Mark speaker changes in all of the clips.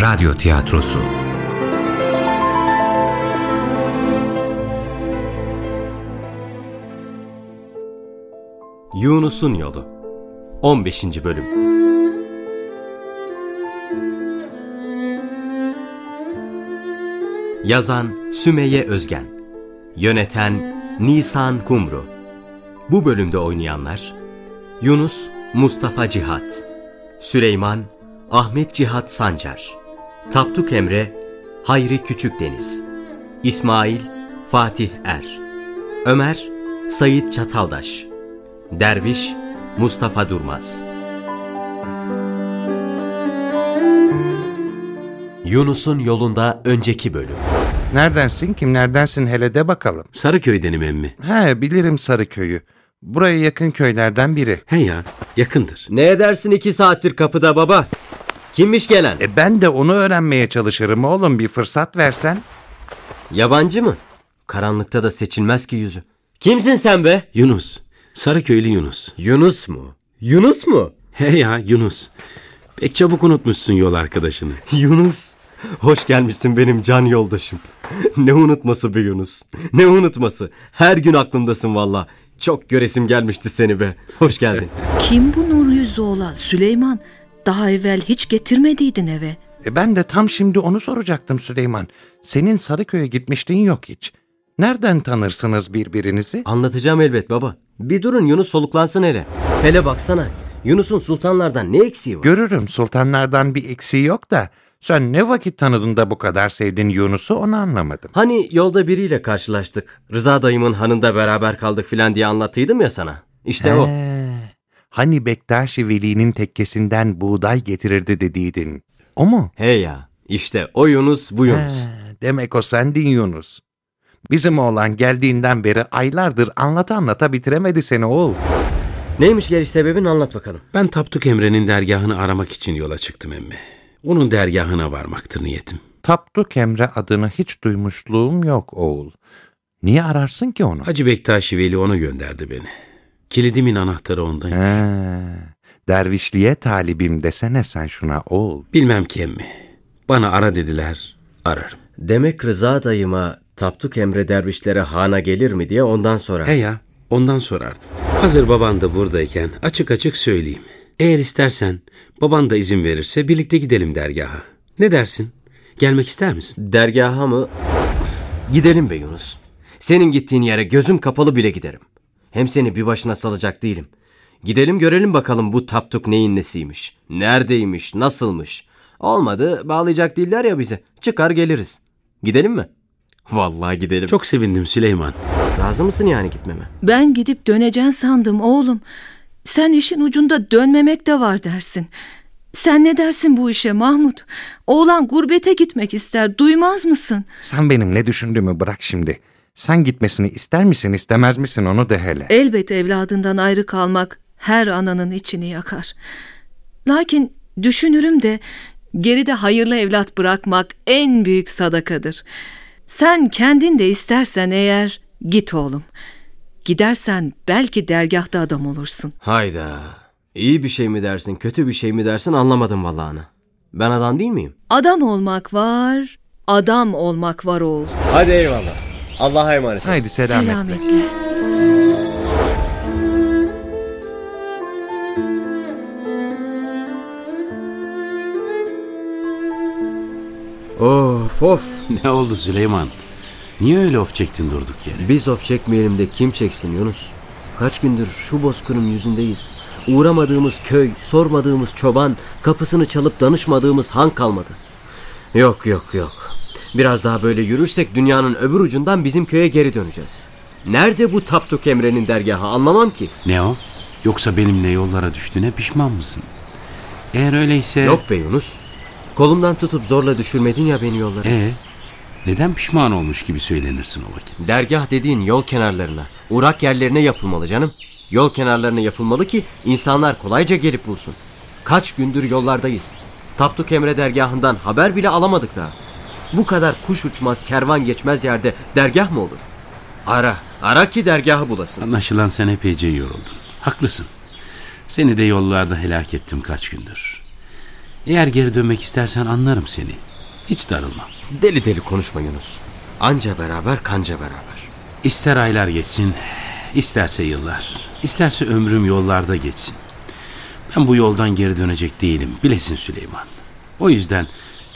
Speaker 1: Radyo Tiyatrosu.
Speaker 2: Yunus'un Yolu 15. Bölüm. Yazan Sümeyye Özgen Yöneten Nisan Kumru. Bu bölümde oynayanlar Yunus Mustafa Cihat Süleyman Ahmet Cihat Sancar Tapduk Emre Hayri Küçükdeniz İsmail Fatih Er Ömer Sayit Çataldaş Derviş Mustafa Durmaz Yunus'un yolunda önceki bölüm
Speaker 3: Neredensin, kimlerdensin hele de bakalım.
Speaker 4: Sarıköy'denim emmi.
Speaker 3: He, bilirim Sarıköy'ü. Buraya yakın köylerden biri.
Speaker 4: He ya, yakındır.
Speaker 2: Ne edersin iki saattir kapıda baba? Kimmiş gelen?
Speaker 3: E ben de onu öğrenmeye çalışırım oğlum bir fırsat versen.
Speaker 2: Yabancı mı? Karanlıkta da seçilmez ki yüzü. Kimsin sen be?
Speaker 4: Yunus. Sarıköylü Yunus.
Speaker 2: Yunus mu? Yunus mu?
Speaker 4: He ya Yunus. Pek çabuk unutmuşsun yol arkadaşını.
Speaker 2: Yunus. Hoş gelmişsin benim can yoldaşım. ne unutması be Yunus. Ne unutması. Her gün aklımdasın valla. Çok göresim gelmişti seni be. Hoş geldin.
Speaker 5: Kim bu nur yüzlü olan Süleyman? Daha evvel hiç getirmediydin eve.
Speaker 3: E ben de tam şimdi onu soracaktım Süleyman. Senin Sarıköy'e gitmişliğin yok hiç. Nereden tanırsınız birbirinizi?
Speaker 2: Anlatacağım elbet baba. Bir durun Yunus soluklansın hele. Hele baksana. Yunus'un sultanlardan ne eksiği var?
Speaker 3: Görürüm sultanlardan bir eksiği yok da sen ne vakit tanıdın da bu kadar sevdin Yunus'u onu anlamadım.
Speaker 2: Hani yolda biriyle karşılaştık. Rıza dayımın hanında beraber kaldık filan diye anlattıydım ya sana. İşte o.
Speaker 3: Hani Bektaşi Veli'nin tekkesinden buğday getirirdi dediydin. O mu?
Speaker 2: He ya. İşte o Yunus bu Yunus.
Speaker 3: He, demek o sendin Yunus. Bizim oğlan geldiğinden beri aylardır anlata anlata bitiremedi seni oğul.
Speaker 2: Neymiş geliş sebebin anlat bakalım.
Speaker 4: Ben Tapduk Emre'nin dergahını aramak için yola çıktım emmi. Onun dergahına varmaktır niyetim.
Speaker 3: Tapduk Emre adını hiç duymuşluğum yok oğul. Niye ararsın ki onu?
Speaker 4: Hacı Bektaşi Veli onu gönderdi beni. Kilidimin anahtarı ondaymış.
Speaker 3: He, dervişliğe talibim desene sen şuna oğul.
Speaker 4: Bilmem ki emmi. Bana ara dediler, ararım.
Speaker 2: Demek Rıza dayıma Tapduk Emre dervişlere hana gelir mi diye ondan sonra.
Speaker 4: He ya, ondan sorardım. Hazır baban da buradayken açık açık söyleyeyim. Eğer istersen, baban da izin verirse birlikte gidelim dergaha. Ne dersin? Gelmek ister misin?
Speaker 2: Dergaha mı? Gidelim be Yunus. Senin gittiğin yere gözüm kapalı bile giderim. Hem seni bir başına salacak değilim. Gidelim görelim bakalım bu Tapduk neyin nesiymiş. Neredeymiş, nasılmış. Olmadı bağlayacak değiller ya bizi. Çıkar geliriz. Gidelim mi? Vallahi gidelim.
Speaker 4: Çok sevindim Süleyman.
Speaker 2: razı mısın yani gitmeme?
Speaker 5: Ben gidip döneceksin sandım oğlum. Sen işin ucunda dönmemek de var dersin. Sen ne dersin bu işe Mahmut? Oğlan gurbete gitmek ister, duymaz mısın?
Speaker 3: Sen benim ne düşündüğümü bırak şimdi. Sen gitmesini ister misin istemez misin onu de hele.
Speaker 5: Elbet evladından ayrı kalmak her ananın içini yakar. Lakin düşünürüm de geride hayırlı evlat bırakmak en büyük sadakadır. Sen kendin de istersen eğer git oğlum. Gidersen belki dergahta adam olursun.
Speaker 2: Hayda. İyi bir şey mi dersin, kötü bir şey mi dersin anlamadım vallahi ana. Ben adam değil miyim?
Speaker 5: Adam olmak var, adam olmak var oğul.
Speaker 2: Hadi eyvallah. Allah'a emanet.
Speaker 3: Haydi selametle.
Speaker 5: Selametle.
Speaker 2: Of of.
Speaker 4: Ne oldu Süleyman? Niye öyle of çektin durduk yere?
Speaker 2: Biz of çekmeyelim de kim çeksin Yunus? Kaç gündür şu bozkırın yüzündeyiz. Uğramadığımız köy, sormadığımız çoban, kapısını çalıp danışmadığımız han kalmadı. Yok yok yok. Biraz daha böyle yürürsek dünyanın öbür ucundan bizim köye geri döneceğiz. Nerede bu Tapduk Emre'nin dergahı anlamam ki.
Speaker 4: Ne o? Yoksa benimle yollara düştüğüne pişman mısın? Eğer öyleyse...
Speaker 2: Yok be Yunus. Kolumdan tutup zorla düşürmedin ya beni yollara.
Speaker 4: Ee, neden pişman olmuş gibi söylenirsin o vakit?
Speaker 2: Dergah dediğin yol kenarlarına, uğrak yerlerine yapılmalı canım. Yol kenarlarına yapılmalı ki insanlar kolayca gelip bulsun. Kaç gündür yollardayız. Tapduk Emre dergahından haber bile alamadık daha. Bu kadar kuş uçmaz, kervan geçmez yerde dergah mı olur? Ara, ara ki dergahı bulasın.
Speaker 4: Anlaşılan sen epeyce yoruldun. Haklısın. Seni de yollarda helak ettim kaç gündür. Eğer geri dönmek istersen anlarım seni. Hiç darılma.
Speaker 2: Deli deli konuşma Yunus. Anca beraber kanca beraber.
Speaker 4: İster aylar geçsin, isterse yıllar, isterse ömrüm yollarda geçsin. Ben bu yoldan geri dönecek değilim, bilesin Süleyman. O yüzden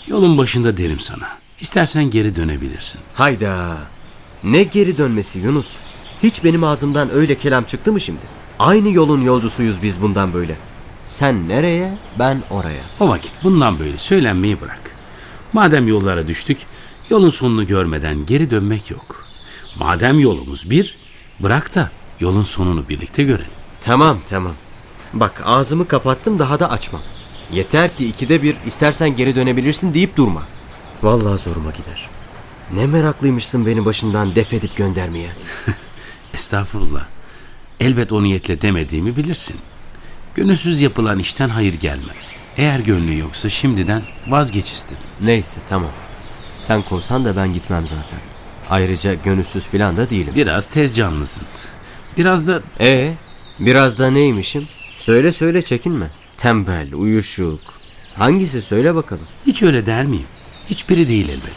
Speaker 4: yolun başında derim sana. İstersen geri dönebilirsin.
Speaker 2: Hayda. Ne geri dönmesi Yunus? Hiç benim ağzımdan öyle kelam çıktı mı şimdi? Aynı yolun yolcusuyuz biz bundan böyle. Sen nereye, ben oraya.
Speaker 4: O vakit bundan böyle söylenmeyi bırak. Madem yollara düştük, yolun sonunu görmeden geri dönmek yok. Madem yolumuz bir, bırak da yolun sonunu birlikte görelim.
Speaker 2: Tamam tamam. Bak ağzımı kapattım daha da açmam. Yeter ki ikide bir istersen geri dönebilirsin deyip durma. Vallahi zoruma gider. Ne meraklıymışsın beni başından def edip göndermeye.
Speaker 4: Estağfurullah. Elbet o niyetle demediğimi bilirsin. Gönülsüz yapılan işten hayır gelmez. Eğer gönlü yoksa şimdiden vazgeç istedim.
Speaker 2: Neyse tamam. Sen kovsan da ben gitmem zaten. Ayrıca gönülsüz filan da değilim.
Speaker 4: Biraz tez canlısın. Biraz da
Speaker 2: Ee, biraz da neymişim? Söyle söyle çekinme. Tembel, uyuşuk. Hangisi söyle bakalım.
Speaker 4: hiç öyle der miyim? Hiçbiri değil elbet.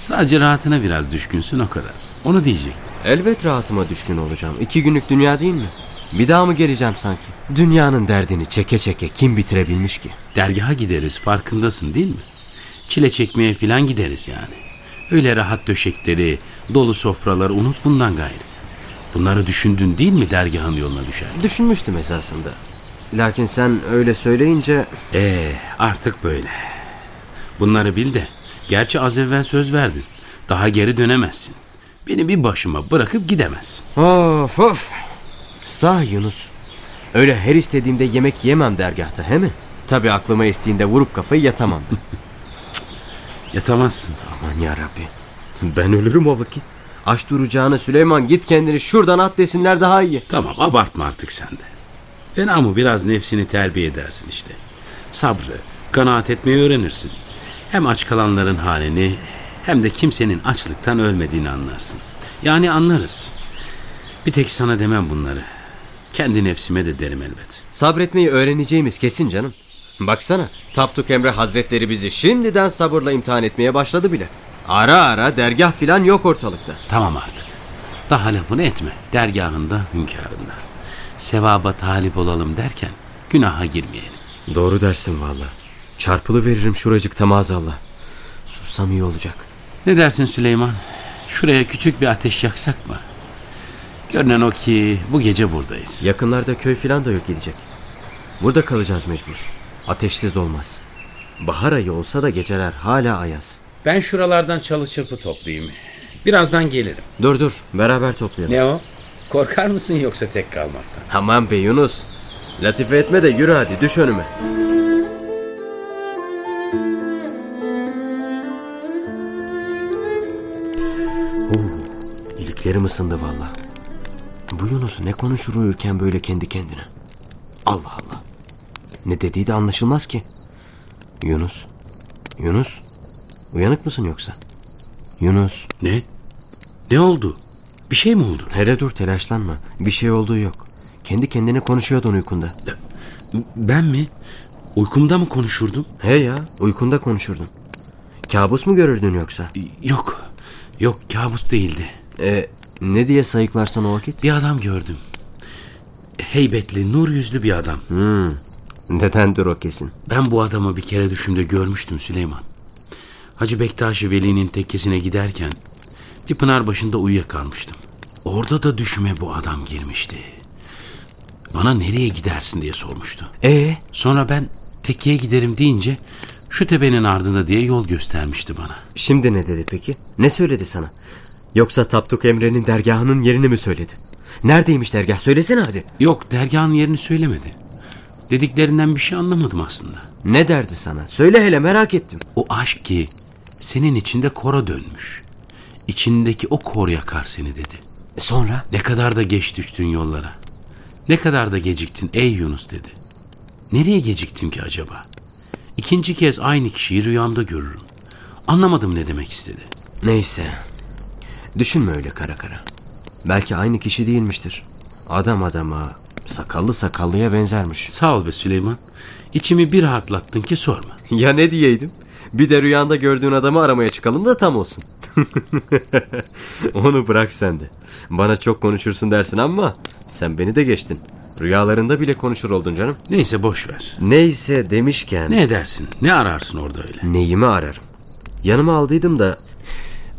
Speaker 4: Sadece rahatına biraz düşkünsün o kadar. Onu diyecektim.
Speaker 2: Elbet rahatıma düşkün olacağım. İki günlük dünya değil mi? Bir daha mı geleceğim sanki? Dünyanın derdini çeke çeke kim bitirebilmiş ki?
Speaker 4: Dergaha gideriz farkındasın değil mi? Çile çekmeye filan gideriz yani. Öyle rahat döşekleri, dolu sofraları unut bundan gayrı. Bunları düşündün değil mi dergahın yoluna düşer?
Speaker 2: Düşünmüştüm esasında. Lakin sen öyle söyleyince
Speaker 4: Ee, artık böyle. Bunları bil de, gerçi az evvel söz verdin. Daha geri dönemezsin. Beni bir başıma bırakıp gidemezsin.
Speaker 2: Of of. Sağ Yunus. Öyle her istediğimde yemek yemem dergahta he mi? Tabi aklıma estiğinde vurup kafayı yatamam da.
Speaker 4: Yatamazsın.
Speaker 2: Aman ya Rabbi. Ben ölürüm o vakit. Aç duracağını Süleyman git kendini şuradan at desinler daha iyi.
Speaker 4: Tamam abartma artık sen de. Fena mı biraz nefsini terbiye edersin işte. Sabrı, kanaat etmeyi öğrenirsin. Hem aç kalanların halini hem de kimsenin açlıktan ölmediğini anlarsın. Yani anlarız. Bir tek sana demem bunları. Kendi nefsime de derim elbet.
Speaker 2: Sabretmeyi öğreneceğimiz kesin canım. Baksana Tapduk Emre Hazretleri bizi şimdiden sabırla imtihan etmeye başladı bile. Ara ara dergah filan yok ortalıkta.
Speaker 4: Tamam artık. Daha lafını etme. Dergahında, hünkârında. Sevaba talip olalım derken günaha girmeyelim.
Speaker 2: Doğru dersin valla. Çarpılı veririm şuracıkta maazallah. Sussam iyi olacak.
Speaker 4: Ne dersin Süleyman? Şuraya küçük bir ateş yaksak mı? Görünen o ki bu gece buradayız.
Speaker 2: Yakınlarda köy filan da yok gidecek. Burada kalacağız mecbur. Ateşsiz olmaz. Bahar ayı olsa da geceler hala ayaz.
Speaker 4: Ben şuralardan çalı çırpı toplayayım. Birazdan gelirim.
Speaker 2: Dur dur beraber toplayalım.
Speaker 4: Ne o? Korkar mısın yoksa tek kalmaktan?
Speaker 2: Aman be Yunus. Latife etme de yürü hadi düş önüme. İliklerim ısındı valla. Bu Yunus ne konuşur uyurken böyle kendi kendine. Allah Allah. Ne dediği de anlaşılmaz ki. Yunus. Yunus. Uyanık mısın yoksa? Yunus.
Speaker 4: Ne? Ne oldu? Bir şey mi oldu?
Speaker 2: Hele dur telaşlanma. Bir şey olduğu yok. Kendi kendine konuşuyordun uykunda.
Speaker 4: Ben mi? Uykumda mı konuşurdum?
Speaker 2: He ya uykunda konuşurdun. Kabus mu görürdün yoksa?
Speaker 4: Yok. Yok kabus değildi.
Speaker 2: E, ne diye sayıklarsan o vakit?
Speaker 4: Bir adam gördüm. Heybetli, nur yüzlü bir adam.
Speaker 2: Hmm, nedendir o kesin.
Speaker 4: Ben bu adamı bir kere düşümde görmüştüm Süleyman. Hacı Bektaşi Veli'nin tekkesine giderken bir pınar başında uyuyakalmıştım. Orada da düşüme bu adam girmişti. Bana nereye gidersin diye sormuştu.
Speaker 2: E
Speaker 4: Sonra ben tekkeye giderim deyince şu tepenin ardında diye yol göstermişti bana.
Speaker 2: şimdi ne dedi peki? Ne söyledi sana? Yoksa Tapduk Emre'nin dergahının yerini mi söyledi? Neredeymiş dergah söylesene hadi.
Speaker 4: Yok dergahın yerini söylemedi. Dediklerinden bir şey anlamadım aslında.
Speaker 2: Ne derdi sana? Söyle hele merak ettim.
Speaker 4: O aşk ki senin içinde kora dönmüş. İçindeki o kor yakar seni dedi.
Speaker 2: Sonra?
Speaker 4: Ne kadar da geç düştün yollara. Ne kadar da geciktin ey Yunus dedi. Nereye geciktim ki acaba? İkinci kez aynı kişiyi rüyamda görürüm. Anlamadım ne demek istedi.
Speaker 2: Neyse. Düşünme öyle kara kara. Belki aynı kişi değilmiştir. Adam adama, Sakallı sakallıya benzermiş.
Speaker 4: Sağ ol be Süleyman. İçimi bir rahatlattın ki sorma.
Speaker 2: Ya ne diyeydim? Bir de rüyanda gördüğün adamı aramaya çıkalım da tam olsun. Onu bırak sen de. Bana çok konuşursun dersin ama sen beni de geçtin. Rüyalarında bile konuşur oldun canım.
Speaker 4: Neyse boş ver.
Speaker 2: Neyse demişken
Speaker 4: Ne edersin? Ne ararsın orada öyle?
Speaker 2: neyimi ararım? Yanıma aldıydım da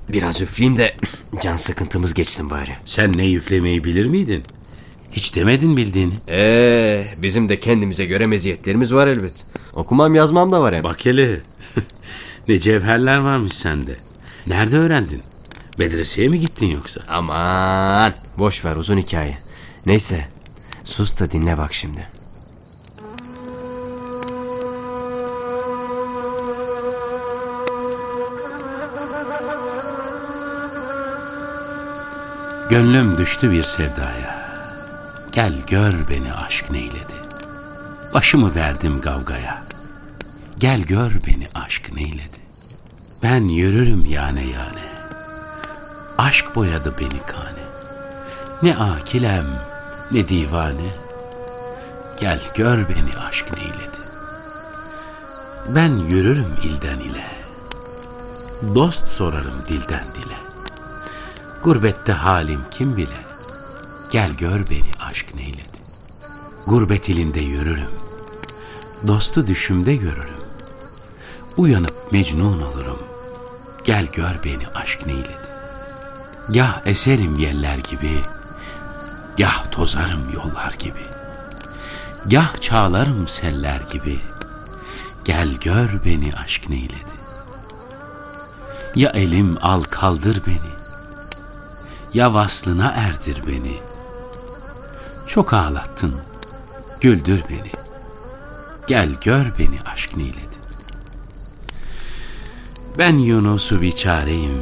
Speaker 2: biraz üfleyeyim de can sıkıntımız geçsin bari.
Speaker 4: Sen ne yüklemeyi bilir miydin? Hiç demedin bildiğini.
Speaker 2: Ee, bizim de kendimize göre meziyetlerimiz var elbet. Okumam yazmam da var hem.
Speaker 4: Bak hele. ne cevherler varmış sende. Nerede öğrendin? Medreseye mi gittin yoksa?
Speaker 2: Aman boş ver uzun hikaye. Neyse sus da dinle bak şimdi.
Speaker 4: Gönlüm düştü bir sevdaya. Gel gör beni aşk neyledi. Başımı verdim kavgaya. Gel gör beni aşk neyledi. Ben yürürüm yane yane. Aşk boyadı beni kane. Ne akilem ne divane. Gel gör beni aşk neyledi. Ben yürürüm ilden ile. Dost sorarım dilden dile. Gurbette halim kim bile. Gel gör beni aşk neyledi. Gurbet ilinde yürürüm. Dostu düşümde görürüm. Uyanıp mecnun olurum. Gel gör beni aşk neyledi. Gah eserim yeller gibi. Gah tozarım yollar gibi. Gah çağlarım seller gibi. Gel gör beni aşk neyledi. Ya elim al kaldır beni ya vaslına erdir beni. Çok ağlattın, güldür beni. Gel gör beni aşk neyledi. Ben Yunus'u biçareyim,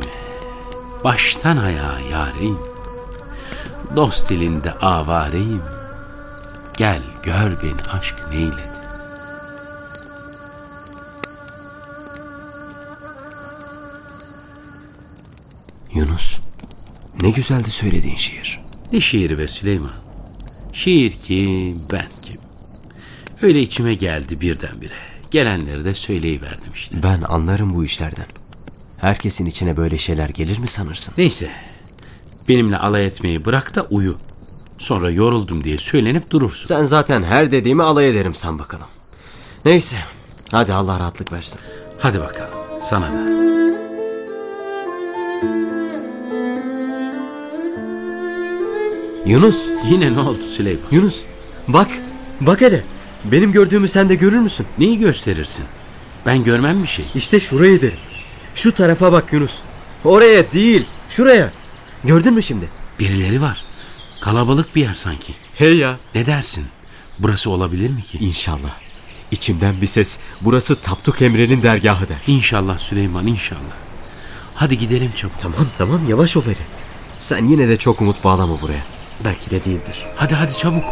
Speaker 4: baştan ayağa yareyim. Dost dilinde avareyim, gel gör beni aşk neyledi.
Speaker 2: Yunus ne güzeldi söylediğin şiir.
Speaker 4: Ne şiiri be Süleyman? Şiir kim, ben kim? Öyle içime geldi birdenbire. Gelenleri de söyleyiverdim işte.
Speaker 2: Ben anlarım bu işlerden. Herkesin içine böyle şeyler gelir mi sanırsın?
Speaker 4: Neyse, benimle alay etmeyi bırak da uyu. Sonra yoruldum diye söylenip durursun.
Speaker 2: Sen zaten her dediğimi alay ederim san bakalım. Neyse hadi Allah rahatlık versin.
Speaker 4: Hadi bakalım, sana da.
Speaker 2: Yunus,
Speaker 4: Yine ne oldu Süleyman?
Speaker 2: Yunus bak, bak hele. Benim gördüğümü sen de görür müsün?
Speaker 4: Neyi gösterirsin? Ben görmem bir şey.
Speaker 2: İşte şurayı derim. Şu tarafa bak Yunus. Oraya değil, şuraya. Gördün mü şimdi?
Speaker 4: Birileri var. Kalabalık bir yer sanki.
Speaker 2: Hey ya.
Speaker 4: Ne dersin? Burası olabilir mi ki?
Speaker 2: İnşallah. İçimden bir ses burası Tapduk Emre'nin dergahı der.
Speaker 4: İnşallah Süleyman inşallah. Hadi gidelim çabuk.
Speaker 2: Tamam tamam yavaş ol hele. Sen yine de çok umut bağlama buraya. Belki de değildir.
Speaker 4: Hadi hadi çabuk.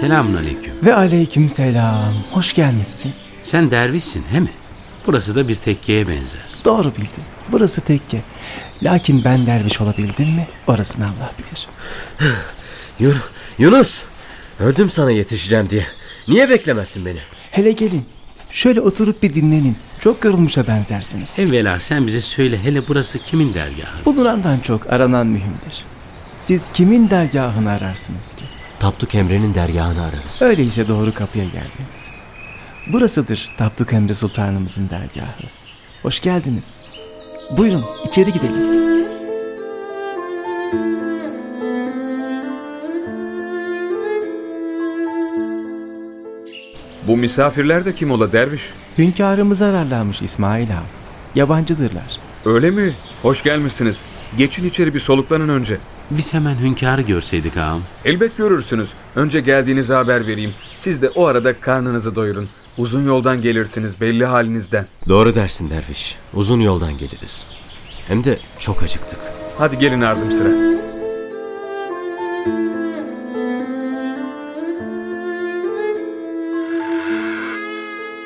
Speaker 4: Selamun aleyküm.
Speaker 1: Ve aleyküm selam. Hoş gelmişsin.
Speaker 4: Sen dervişsin he mi? Burası da bir tekkeye benzer.
Speaker 1: Doğru bildin. Burası tekke. Lakin ben derviş olabildim mi? Orasını Allah bilir.
Speaker 2: Yun Yunus! Öldüm sana yetişeceğim diye. Niye beklemezsin beni?
Speaker 1: Hele gelin. Şöyle oturup bir dinlenin. Çok yorulmuşa benzersiniz.
Speaker 4: Evvela sen bize söyle hele burası kimin dergahı?
Speaker 1: Bulunandan çok aranan mühimdir. Siz kimin dergahını ararsınız ki?
Speaker 2: Tapduk Emre'nin dergahını ararız.
Speaker 1: Öyleyse doğru kapıya geldiniz. Burasıdır Tapduk Emre Sultanımızın dergahı. Hoş geldiniz. Buyurun içeri gidelim.
Speaker 6: Bu misafirler de kim ola derviş?
Speaker 1: Hünkârımız ararlarmış İsmail Ağa. Yabancıdırlar.
Speaker 6: Öyle mi? Hoş gelmişsiniz. Geçin içeri bir soluklanın önce.
Speaker 4: Biz hemen hünkârı görseydik ağam.
Speaker 6: Elbet görürsünüz. Önce geldiğinizi haber vereyim. Siz de o arada karnınızı doyurun. Uzun yoldan gelirsiniz belli halinizden.
Speaker 2: Doğru dersin derviş. Uzun yoldan geliriz. Hem de çok acıktık.
Speaker 6: Hadi gelin ardım sıra.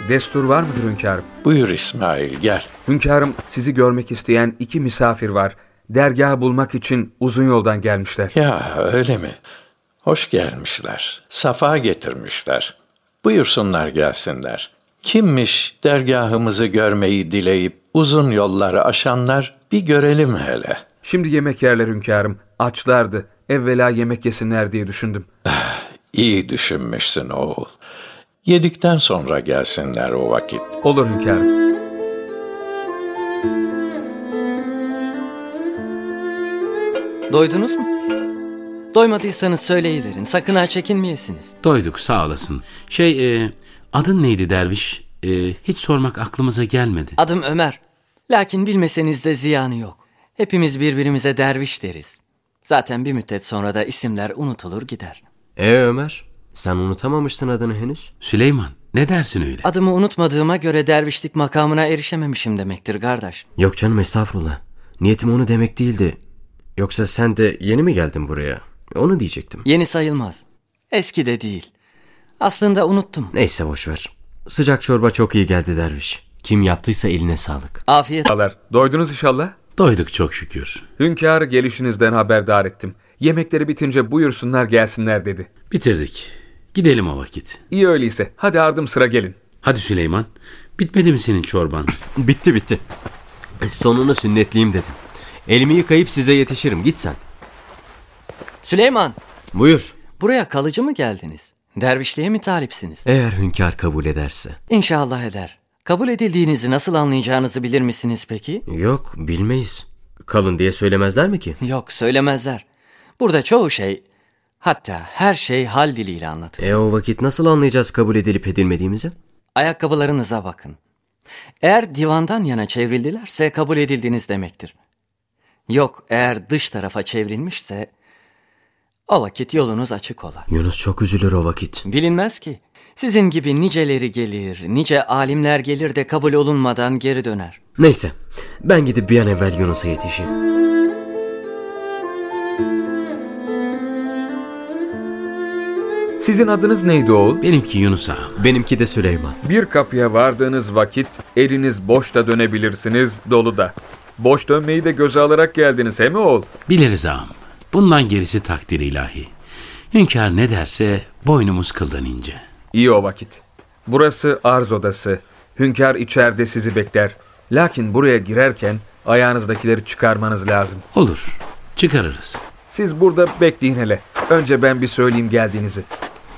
Speaker 6: Destur var mıdır hünkârım?
Speaker 7: Buyur İsmail gel.
Speaker 6: Hünkârım sizi görmek isteyen iki misafir var. Dergahı bulmak için uzun yoldan gelmişler.
Speaker 7: Ya öyle mi? Hoş gelmişler. Safa getirmişler. Buyursunlar gelsinler. Kimmiş dergahımızı görmeyi dileyip uzun yolları aşanlar bir görelim hele.
Speaker 6: Şimdi yemek yerler hünkârım. Açlardı. Evvela yemek yesinler diye düşündüm.
Speaker 7: İyi düşünmüşsün oğul. Yedikten sonra gelsinler o vakit.
Speaker 6: Olur hünkârım.
Speaker 8: Doydunuz mu? Doymadıysanız söyleyiverin. Sakın ha çekinmeyesiniz.
Speaker 4: Doyduk sağ olasın. Şey e, adın neydi derviş? E, hiç sormak aklımıza gelmedi.
Speaker 8: Adım Ömer. Lakin bilmeseniz de ziyanı yok. Hepimiz birbirimize derviş deriz. Zaten bir müddet sonra da isimler unutulur gider.
Speaker 2: E Ömer, sen unutamamışsın adını henüz.
Speaker 4: Süleyman ne dersin öyle?
Speaker 8: Adımı unutmadığıma göre dervişlik makamına erişememişim demektir kardeş.
Speaker 2: Yok canım estağfurullah. Niyetim onu demek değildi. Yoksa sen de yeni mi geldin buraya? Onu diyecektim.
Speaker 8: Yeni sayılmaz. Eski de değil. Aslında unuttum.
Speaker 2: Neyse boş ver. Sıcak çorba çok iyi geldi derviş. Kim yaptıysa eline sağlık.
Speaker 8: Afiyet.
Speaker 6: Alar. Doydunuz inşallah.
Speaker 4: Doyduk çok şükür.
Speaker 6: Hünkârı gelişinizden haberdar ettim. Yemekleri bitince buyursunlar gelsinler dedi.
Speaker 4: Bitirdik. Gidelim o vakit.
Speaker 6: İyi öyleyse. Hadi ardım sıra gelin.
Speaker 4: Hadi Süleyman. Bitmedi mi senin çorban?
Speaker 2: Bitti bitti. Sonunu sünnetliyim dedim. Elimi yıkayıp size yetişirim. Git sen.
Speaker 8: Süleyman,
Speaker 2: Buyur.
Speaker 8: buraya kalıcı mı geldiniz? Dervişliğe mi talipsiniz?
Speaker 2: Eğer hünkâr kabul ederse.
Speaker 8: İnşallah eder. Kabul edildiğinizi nasıl anlayacağınızı bilir misiniz peki?
Speaker 2: Yok bilmeyiz. Kalın diye söylemezler mi ki?
Speaker 8: Yok, söylemezler. Burada çoğu şey, hatta her şey hal diliyle anlatır.
Speaker 2: E o vakit nasıl anlayacağız kabul edilip edilmediğimizi?
Speaker 8: Ayakkabılarınıza bakın. Eğer divandan yana çevrildilerse kabul edildiniz demektir. Yok, eğer dış tarafa çevrilmişse o vakit yolunuz açık ola.
Speaker 2: Yunus çok üzülür o vakit.
Speaker 8: Bilinmez ki. Sizin gibi niceleri gelir, nice alimler gelir de kabul olunmadan geri döner.
Speaker 2: Neyse ben gidip bir an evvel Yunus'a yetişeyim.
Speaker 6: Sizin adınız neydi oğul?
Speaker 4: Benimki Yunus ağam.
Speaker 2: Benimki de Süleyman.
Speaker 6: Bir kapıya vardığınız vakit eliniz boş da dönebilirsiniz, dolu da. Boş dönmeyi de göze alarak geldiniz he mi oğul?
Speaker 4: Biliriz ağam. Bundan gerisi takdir ilahi. Hünkâr ne derse boynumuz kıldan ince.
Speaker 6: İyi o vakit. Burası arz odası. Hünkâr içeride sizi bekler. Lakin buraya girerken ayağınızdakileri çıkarmanız lazım.
Speaker 4: Olur. Çıkarırız.
Speaker 6: Siz burada bekleyin hele. Önce ben bir söyleyeyim geldiğinizi.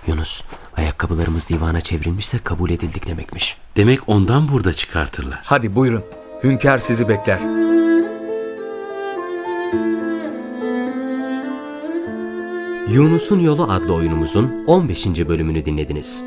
Speaker 2: Yunus ayakkabılarımız divana çevrilmişse kabul edildik demekmiş.
Speaker 4: Demek ondan burada çıkartırlar.
Speaker 6: Hadi buyurun. Hünkâr sizi bekler.
Speaker 2: Yunus'un Yolu adlı oyunumuzun 15. bölümünü dinlediniz.